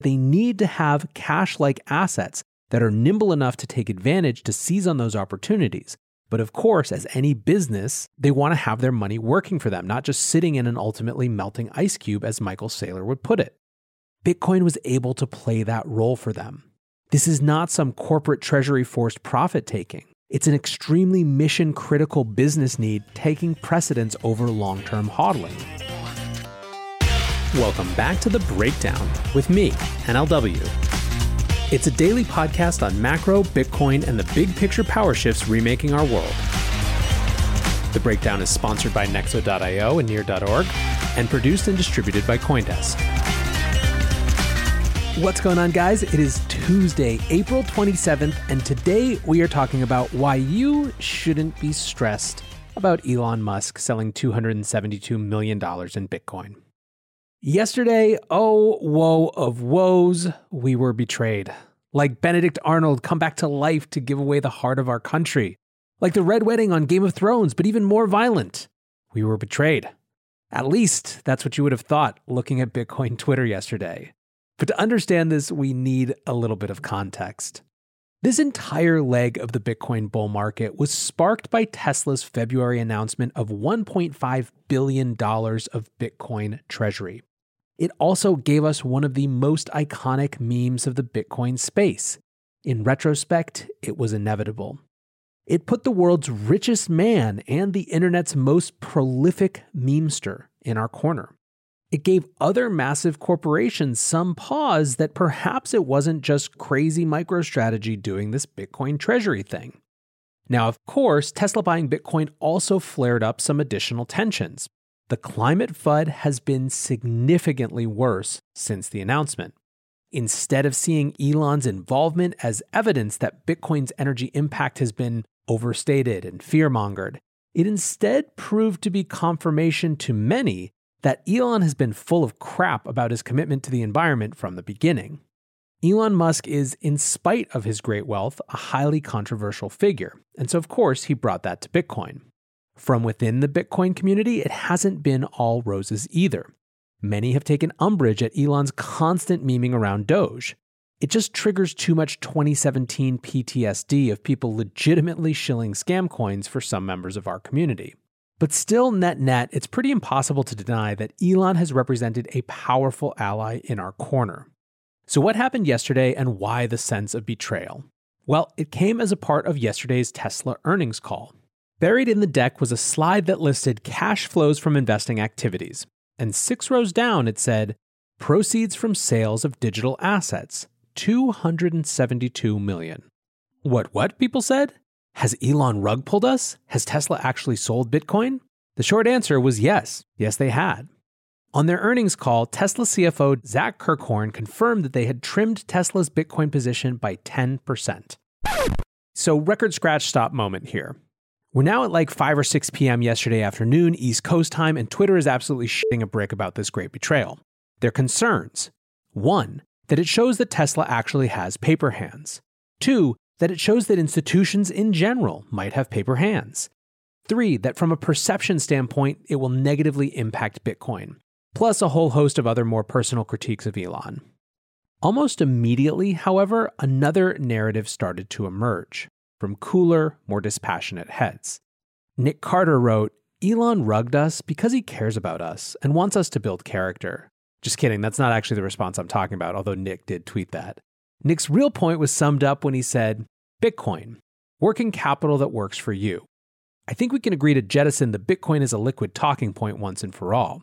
They need to have cash like assets that are nimble enough to take advantage to seize on those opportunities. But of course, as any business, they want to have their money working for them, not just sitting in an ultimately melting ice cube, as Michael Saylor would put it. Bitcoin was able to play that role for them. This is not some corporate treasury forced profit taking. It's an extremely mission critical business need taking precedence over long term hodling. Welcome back to The Breakdown with me, NLW. It's a daily podcast on macro, Bitcoin, and the big picture power shifts remaking our world. The Breakdown is sponsored by Nexo.io and Near.org and produced and distributed by Coindesk. What's going on, guys? It is Tuesday, April 27th, and today we are talking about why you shouldn't be stressed about Elon Musk selling $272 million in Bitcoin. Yesterday, oh, woe of woes, we were betrayed. Like Benedict Arnold come back to life to give away the heart of our country. Like the Red Wedding on Game of Thrones, but even more violent. We were betrayed. At least that's what you would have thought looking at Bitcoin Twitter yesterday. But to understand this, we need a little bit of context. This entire leg of the Bitcoin bull market was sparked by Tesla's February announcement of $1.5 billion of Bitcoin treasury. It also gave us one of the most iconic memes of the Bitcoin space. In retrospect, it was inevitable. It put the world's richest man and the internet's most prolific memester in our corner. It gave other massive corporations some pause that perhaps it wasn't just crazy MicroStrategy doing this Bitcoin treasury thing. Now, of course, Tesla buying Bitcoin also flared up some additional tensions. The climate FUD has been significantly worse since the announcement. Instead of seeing Elon's involvement as evidence that Bitcoin's energy impact has been overstated and fearmongered, it instead proved to be confirmation to many that Elon has been full of crap about his commitment to the environment from the beginning. Elon Musk is, in spite of his great wealth, a highly controversial figure, and so of course he brought that to Bitcoin. From within the Bitcoin community, it hasn't been all roses either. Many have taken umbrage at Elon's constant memeing around Doge. It just triggers too much 2017 PTSD of people legitimately shilling scam coins for some members of our community. But still, net net, it's pretty impossible to deny that Elon has represented a powerful ally in our corner. So, what happened yesterday and why the sense of betrayal? Well, it came as a part of yesterday's Tesla earnings call. Buried in the deck was a slide that listed cash flows from investing activities. And six rows down, it said, proceeds from sales of digital assets, 272 million. What, what, people said? Has Elon rug pulled us? Has Tesla actually sold Bitcoin? The short answer was yes. Yes, they had. On their earnings call, Tesla CFO Zach Kirkhorn confirmed that they had trimmed Tesla's Bitcoin position by 10%. So, record scratch stop moment here. We're now at like 5 or 6 p.m. yesterday afternoon, East Coast time, and Twitter is absolutely shitting a brick about this great betrayal. Their concerns one, that it shows that Tesla actually has paper hands. Two, that it shows that institutions in general might have paper hands. Three, that from a perception standpoint, it will negatively impact Bitcoin, plus a whole host of other more personal critiques of Elon. Almost immediately, however, another narrative started to emerge from cooler, more dispassionate heads. Nick Carter wrote Elon rugged us because he cares about us and wants us to build character. Just kidding, that's not actually the response I'm talking about, although Nick did tweet that. Nick's real point was summed up when he said, Bitcoin, working capital that works for you. I think we can agree to jettison the Bitcoin as a liquid talking point once and for all.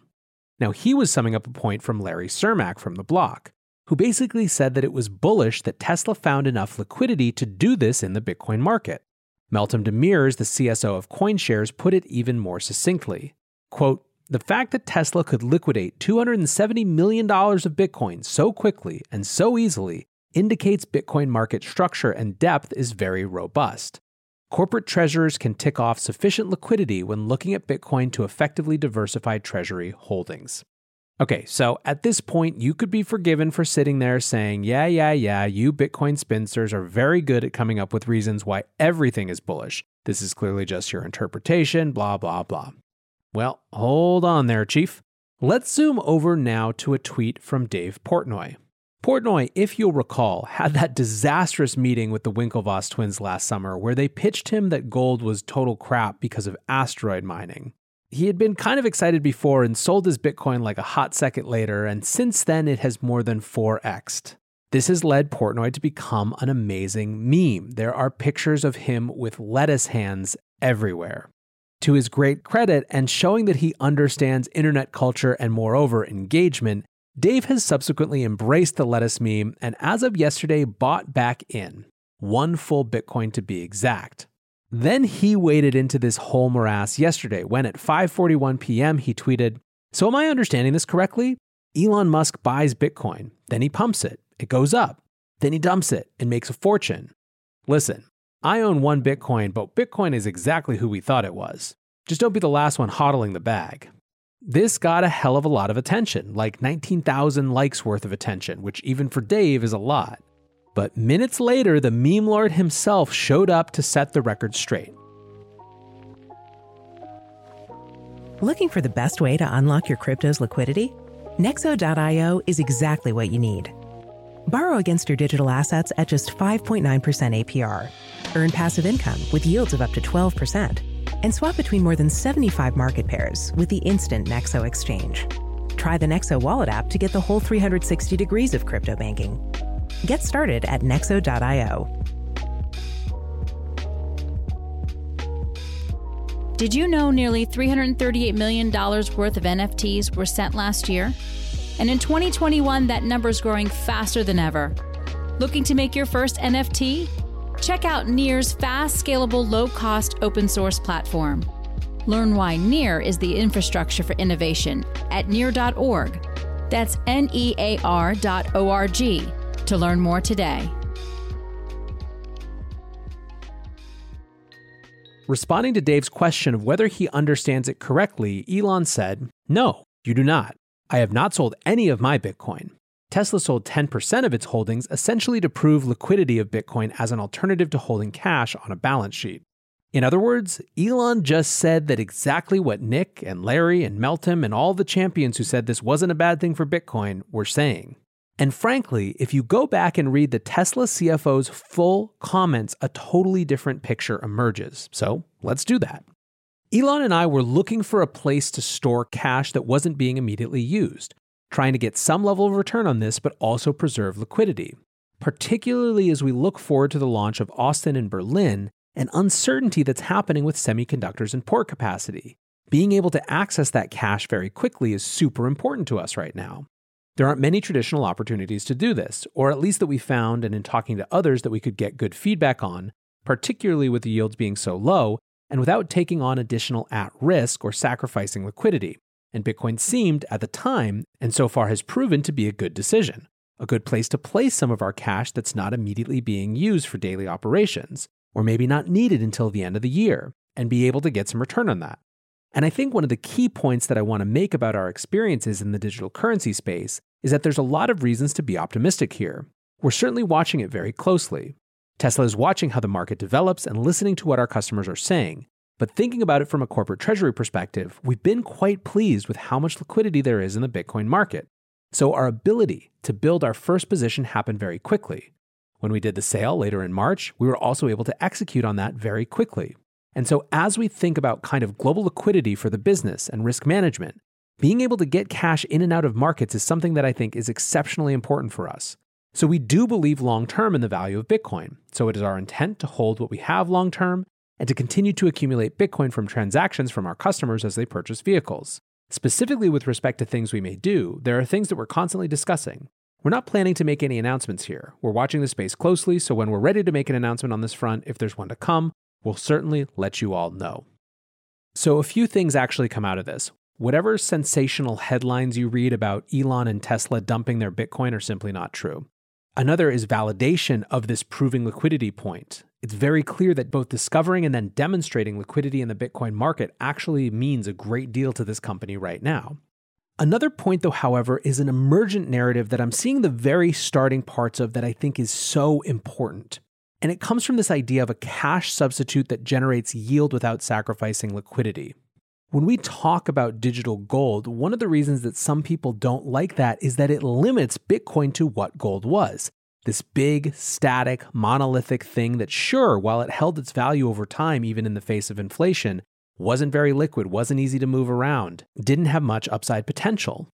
Now, he was summing up a point from Larry Cermak from The Block, who basically said that it was bullish that Tesla found enough liquidity to do this in the Bitcoin market. Meltem Demirors, the CSO of CoinShares, put it even more succinctly. Quote, the fact that Tesla could liquidate $270 million of Bitcoin so quickly and so easily indicates Bitcoin market structure and depth is very robust. Corporate treasurers can tick off sufficient liquidity when looking at Bitcoin to effectively diversify treasury holdings. Okay, so at this point, you could be forgiven for sitting there saying, yeah, yeah, yeah, you Bitcoin spinsters are very good at coming up with reasons why everything is bullish. This is clearly just your interpretation, blah, blah, blah. Well, hold on there, Chief. Let's zoom over now to a tweet from Dave Portnoy. Portnoy, if you'll recall, had that disastrous meeting with the Winklevoss twins last summer where they pitched him that gold was total crap because of asteroid mining. He had been kind of excited before and sold his Bitcoin like a hot second later, and since then it has more than 4x'd. This has led Portnoy to become an amazing meme. There are pictures of him with lettuce hands everywhere. To his great credit, and showing that he understands internet culture and moreover engagement, Dave has subsequently embraced the lettuce meme and as of yesterday bought back in, one full Bitcoin to be exact. Then he waded into this whole morass yesterday when at 5:41 p.m. he tweeted, "So am I understanding this correctly? Elon Musk buys Bitcoin, then he pumps it, it goes up, then he dumps it and makes a fortune. Listen, I own one Bitcoin, but Bitcoin is exactly who we thought it was. Just don't be the last one hodling the bag. This got a hell of a lot of attention, like 19,000 likes worth of attention, which even for Dave is a lot. But minutes later, the meme lord himself showed up to set the record straight. Looking for the best way to unlock your crypto's liquidity? Nexo.io is exactly what you need. Borrow against your digital assets at just 5.9% APR. Earn passive income with yields of up to 12% and swap between more than 75 market pairs with the instant Nexo exchange. Try the Nexo wallet app to get the whole 360 degrees of crypto banking. Get started at nexo.io. Did you know nearly $338 million worth of NFTs were sent last year? And in 2021, that number is growing faster than ever. Looking to make your first NFT? Check out Near's fast, scalable, low cost open source platform. Learn why Near is the infrastructure for innovation at near.org. That's N E A R dot O R G to learn more today. Responding to Dave's question of whether he understands it correctly, Elon said, No, you do not. I have not sold any of my Bitcoin. Tesla sold 10% of its holdings essentially to prove liquidity of Bitcoin as an alternative to holding cash on a balance sheet. In other words, Elon just said that exactly what Nick and Larry and Meltem and all the champions who said this wasn't a bad thing for Bitcoin were saying. And frankly, if you go back and read the Tesla CFO's full comments, a totally different picture emerges. So let's do that. Elon and I were looking for a place to store cash that wasn't being immediately used trying to get some level of return on this, but also preserve liquidity, particularly as we look forward to the launch of Austin and Berlin and uncertainty that's happening with semiconductors and port capacity. Being able to access that cash very quickly is super important to us right now. There aren't many traditional opportunities to do this, or at least that we found and in talking to others that we could get good feedback on, particularly with the yields being so low and without taking on additional at risk or sacrificing liquidity and Bitcoin seemed, at the time, and so far has proven to be a good decision, a good place to place some of our cash that's not immediately being used for daily operations, or maybe not needed until the end of the year, and be able to get some return on that. And I think one of the key points that I want to make about our experiences in the digital currency space is that there's a lot of reasons to be optimistic here. We're certainly watching it very closely. Tesla is watching how the market develops and listening to what our customers are saying, but thinking about it from a corporate treasury perspective, we've been quite pleased with how much liquidity there is in the Bitcoin market. So our ability to build our first position happened very quickly. When we did the sale later in March, we were also able to execute on that very quickly. And so as we think about kind of global liquidity for the business and risk management, Being able to get cash in and out of markets is something that I think is exceptionally important for us. So we do believe long term in the value of Bitcoin. So it is our intent to hold what we have long term and to continue to accumulate Bitcoin from transactions from our customers as they purchase vehicles. Specifically, with respect to things we may do, there are things that we're constantly discussing. We're not planning to make any announcements here. We're watching the space closely, so when we're ready to make an announcement on this front, if there's one to come, we'll certainly let you all know. So, a few things actually come out of this. Whatever sensational headlines you read about Elon and Tesla dumping their Bitcoin are simply not true. Another is validation of this proving liquidity point. It's very clear that both discovering and then demonstrating liquidity in the Bitcoin market actually means a great deal to this company right now. Another point, though, however, is an emergent narrative that I'm seeing the very starting parts of that I think is so important. And it comes from this idea of a cash substitute that generates yield without sacrificing liquidity. When we talk about digital gold, one of the reasons that some people don't like that is that it limits Bitcoin to what gold was. This big, static, monolithic thing that, sure, while it held its value over time, even in the face of inflation, wasn't very liquid, wasn't easy to move around, didn't have much upside potential.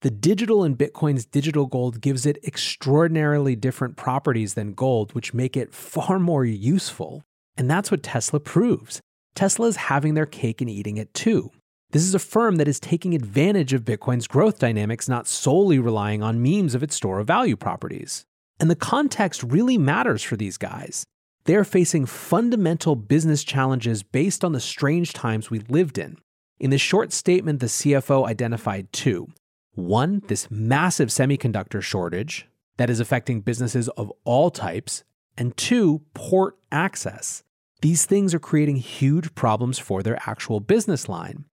The digital in Bitcoin's digital gold gives it extraordinarily different properties than gold, which make it far more useful. And that's what Tesla proves. Tesla is having their cake and eating it too. This is a firm that is taking advantage of Bitcoin's growth dynamics, not solely relying on memes of its store of value properties. And the context really matters for these guys. They are facing fundamental business challenges based on the strange times we lived in. In this short statement, the CFO identified two. One, this massive semiconductor shortage that is affecting businesses of all types, and two, port access. These things are creating huge problems for their actual business line.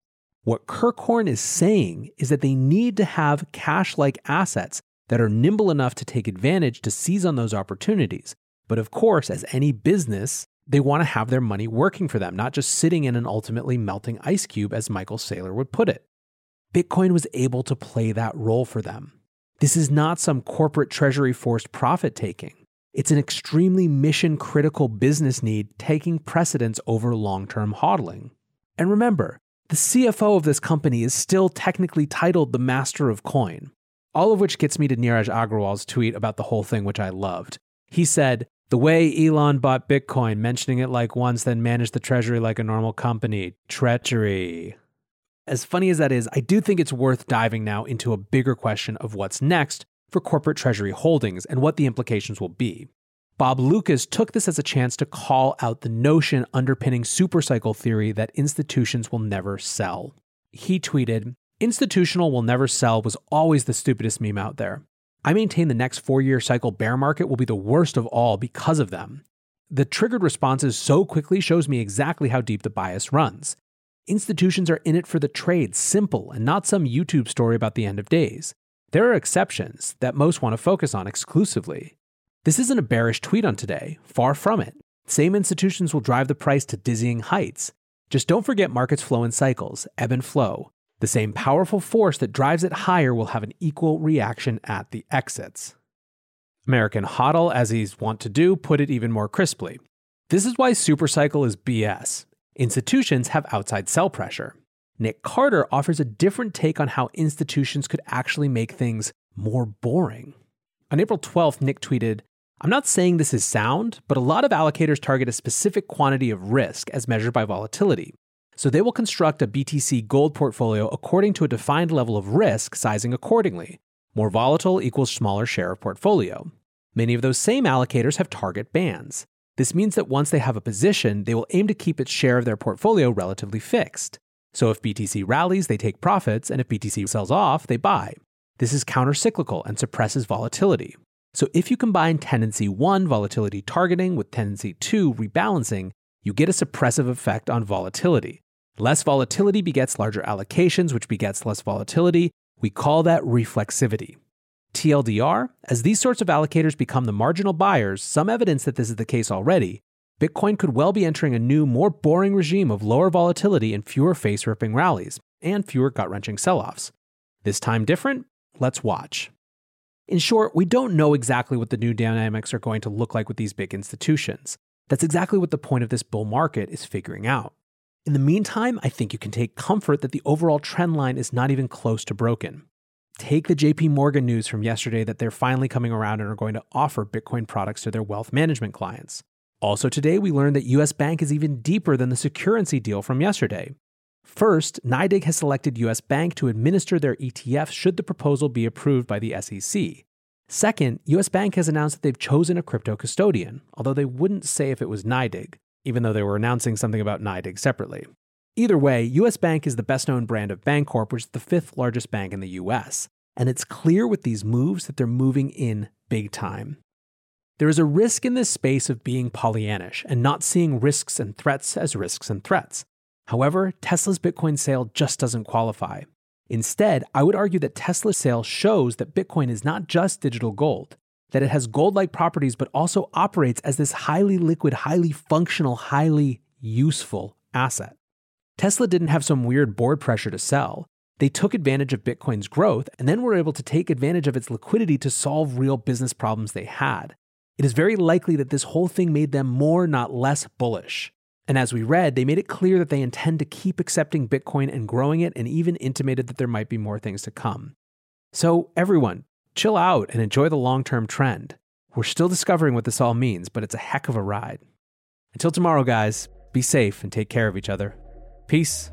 What Kirkhorn is saying is that they need to have cash like assets that are nimble enough to take advantage to seize on those opportunities. But of course, as any business, they want to have their money working for them, not just sitting in an ultimately melting ice cube, as Michael Saylor would put it. Bitcoin was able to play that role for them. This is not some corporate treasury forced profit taking. It's an extremely mission critical business need taking precedence over long term hodling. And remember, the CFO of this company is still technically titled the Master of Coin. All of which gets me to Neeraj Agrawal's tweet about the whole thing, which I loved. He said, The way Elon bought Bitcoin, mentioning it like once, then managed the treasury like a normal company. Treachery. As funny as that is, I do think it's worth diving now into a bigger question of what's next for corporate treasury holdings and what the implications will be. Bob Loukas took this as a chance to call out the notion underpinning supercycle theory that institutions will never sell. He tweeted, Institutional will never sell was always the stupidest meme out there. I maintain the next four year cycle bear market will be the worst of all because of them. The triggered responses so quickly shows me exactly how deep the bias runs. Institutions are in it for the trade, simple, and not some YouTube story about the end of days. There are exceptions that most want to focus on exclusively. This isn't a bearish tweet on today, far from it. Same institutions will drive the price to dizzying heights. Just don't forget markets flow in cycles, ebb and flow. The same powerful force that drives it higher will have an equal reaction at the exits. American HODL, as he's wont to do, put it even more crisply. This is why supercycle is BS. Institutions have outside sell pressure. Nick Carter offers a different take on how institutions could actually make things more boring. On April 12th, Nick tweeted, I'm not saying this is sound, but a lot of allocators target a specific quantity of risk as measured by volatility. So they will construct a BTC gold portfolio according to a defined level of risk, sizing accordingly. More volatile equals smaller share of portfolio. Many of those same allocators have target bands. This means that once they have a position, they will aim to keep its share of their portfolio relatively fixed. So if BTC rallies, they take profits, and if BTC sells off, they buy. This is countercyclical and suppresses volatility. So if you combine tendency 1 volatility targeting with tendency 2 rebalancing, you get a suppressive effect on volatility. Less volatility begets larger allocations, which begets less volatility. We call that reflexivity. TLDR, as these sorts of allocators become the marginal buyers, some evidence that this is the case already, Bitcoin could well be entering a new, more boring regime of lower volatility and fewer face ripping rallies, and fewer gut wrenching sell offs. This time different? Let's watch. In short, we don't know exactly what the new dynamics are going to look like with these big institutions. That's exactly what the point of this bull market is figuring out. In the meantime, I think you can take comfort that the overall trend line is not even close to broken. Take the JP Morgan news from yesterday that they're finally coming around and are going to offer Bitcoin products to their wealth management clients. Also, today we learned that US Bank is even deeper than the Securrency deal from yesterday. First, NYDIG has selected US Bank to administer their ETF should the proposal be approved by the SEC. Second, US Bank has announced that they've chosen a crypto custodian, although they wouldn't say if it was NYDIG, even though they were announcing something about NYDIG separately. Either way, US Bank is the best known brand of Bancorp, which is the fifth largest bank in the US. And it's clear with these moves that they're moving in big time. There is a risk in this space of being Pollyannish and not seeing risks and threats as risks and threats. However, Tesla's Bitcoin sale just doesn't qualify. Instead, I would argue that Tesla's sale shows that Bitcoin is not just digital gold, that it has gold like properties, but also operates as this highly liquid, highly functional, highly useful asset. Tesla didn't have some weird board pressure to sell. They took advantage of Bitcoin's growth and then were able to take advantage of its liquidity to solve real business problems they had. It is very likely that this whole thing made them more, not less bullish. And as we read, they made it clear that they intend to keep accepting Bitcoin and growing it, and even intimated that there might be more things to come. So, everyone, chill out and enjoy the long term trend. We're still discovering what this all means, but it's a heck of a ride. Until tomorrow, guys, be safe and take care of each other. Peace.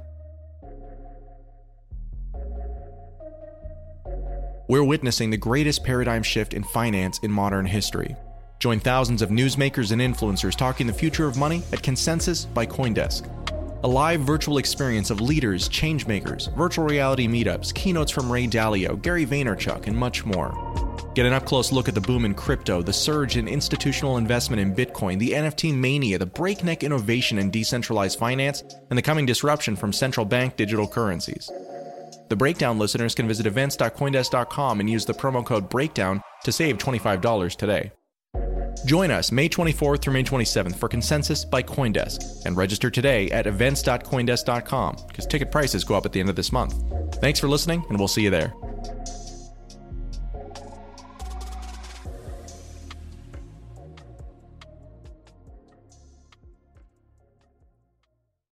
We're witnessing the greatest paradigm shift in finance in modern history. Join thousands of newsmakers and influencers talking the future of money at Consensus by Coindesk. A live virtual experience of leaders, changemakers, virtual reality meetups, keynotes from Ray Dalio, Gary Vaynerchuk, and much more. Get an up close look at the boom in crypto, the surge in institutional investment in Bitcoin, the NFT mania, the breakneck innovation in decentralized finance, and the coming disruption from central bank digital currencies. The Breakdown listeners can visit events.coindesk.com and use the promo code BREAKDOWN to save $25 today. Join us May 24th through May 27th for Consensus by Coindesk and register today at events.coindesk.com because ticket prices go up at the end of this month. Thanks for listening, and we'll see you there.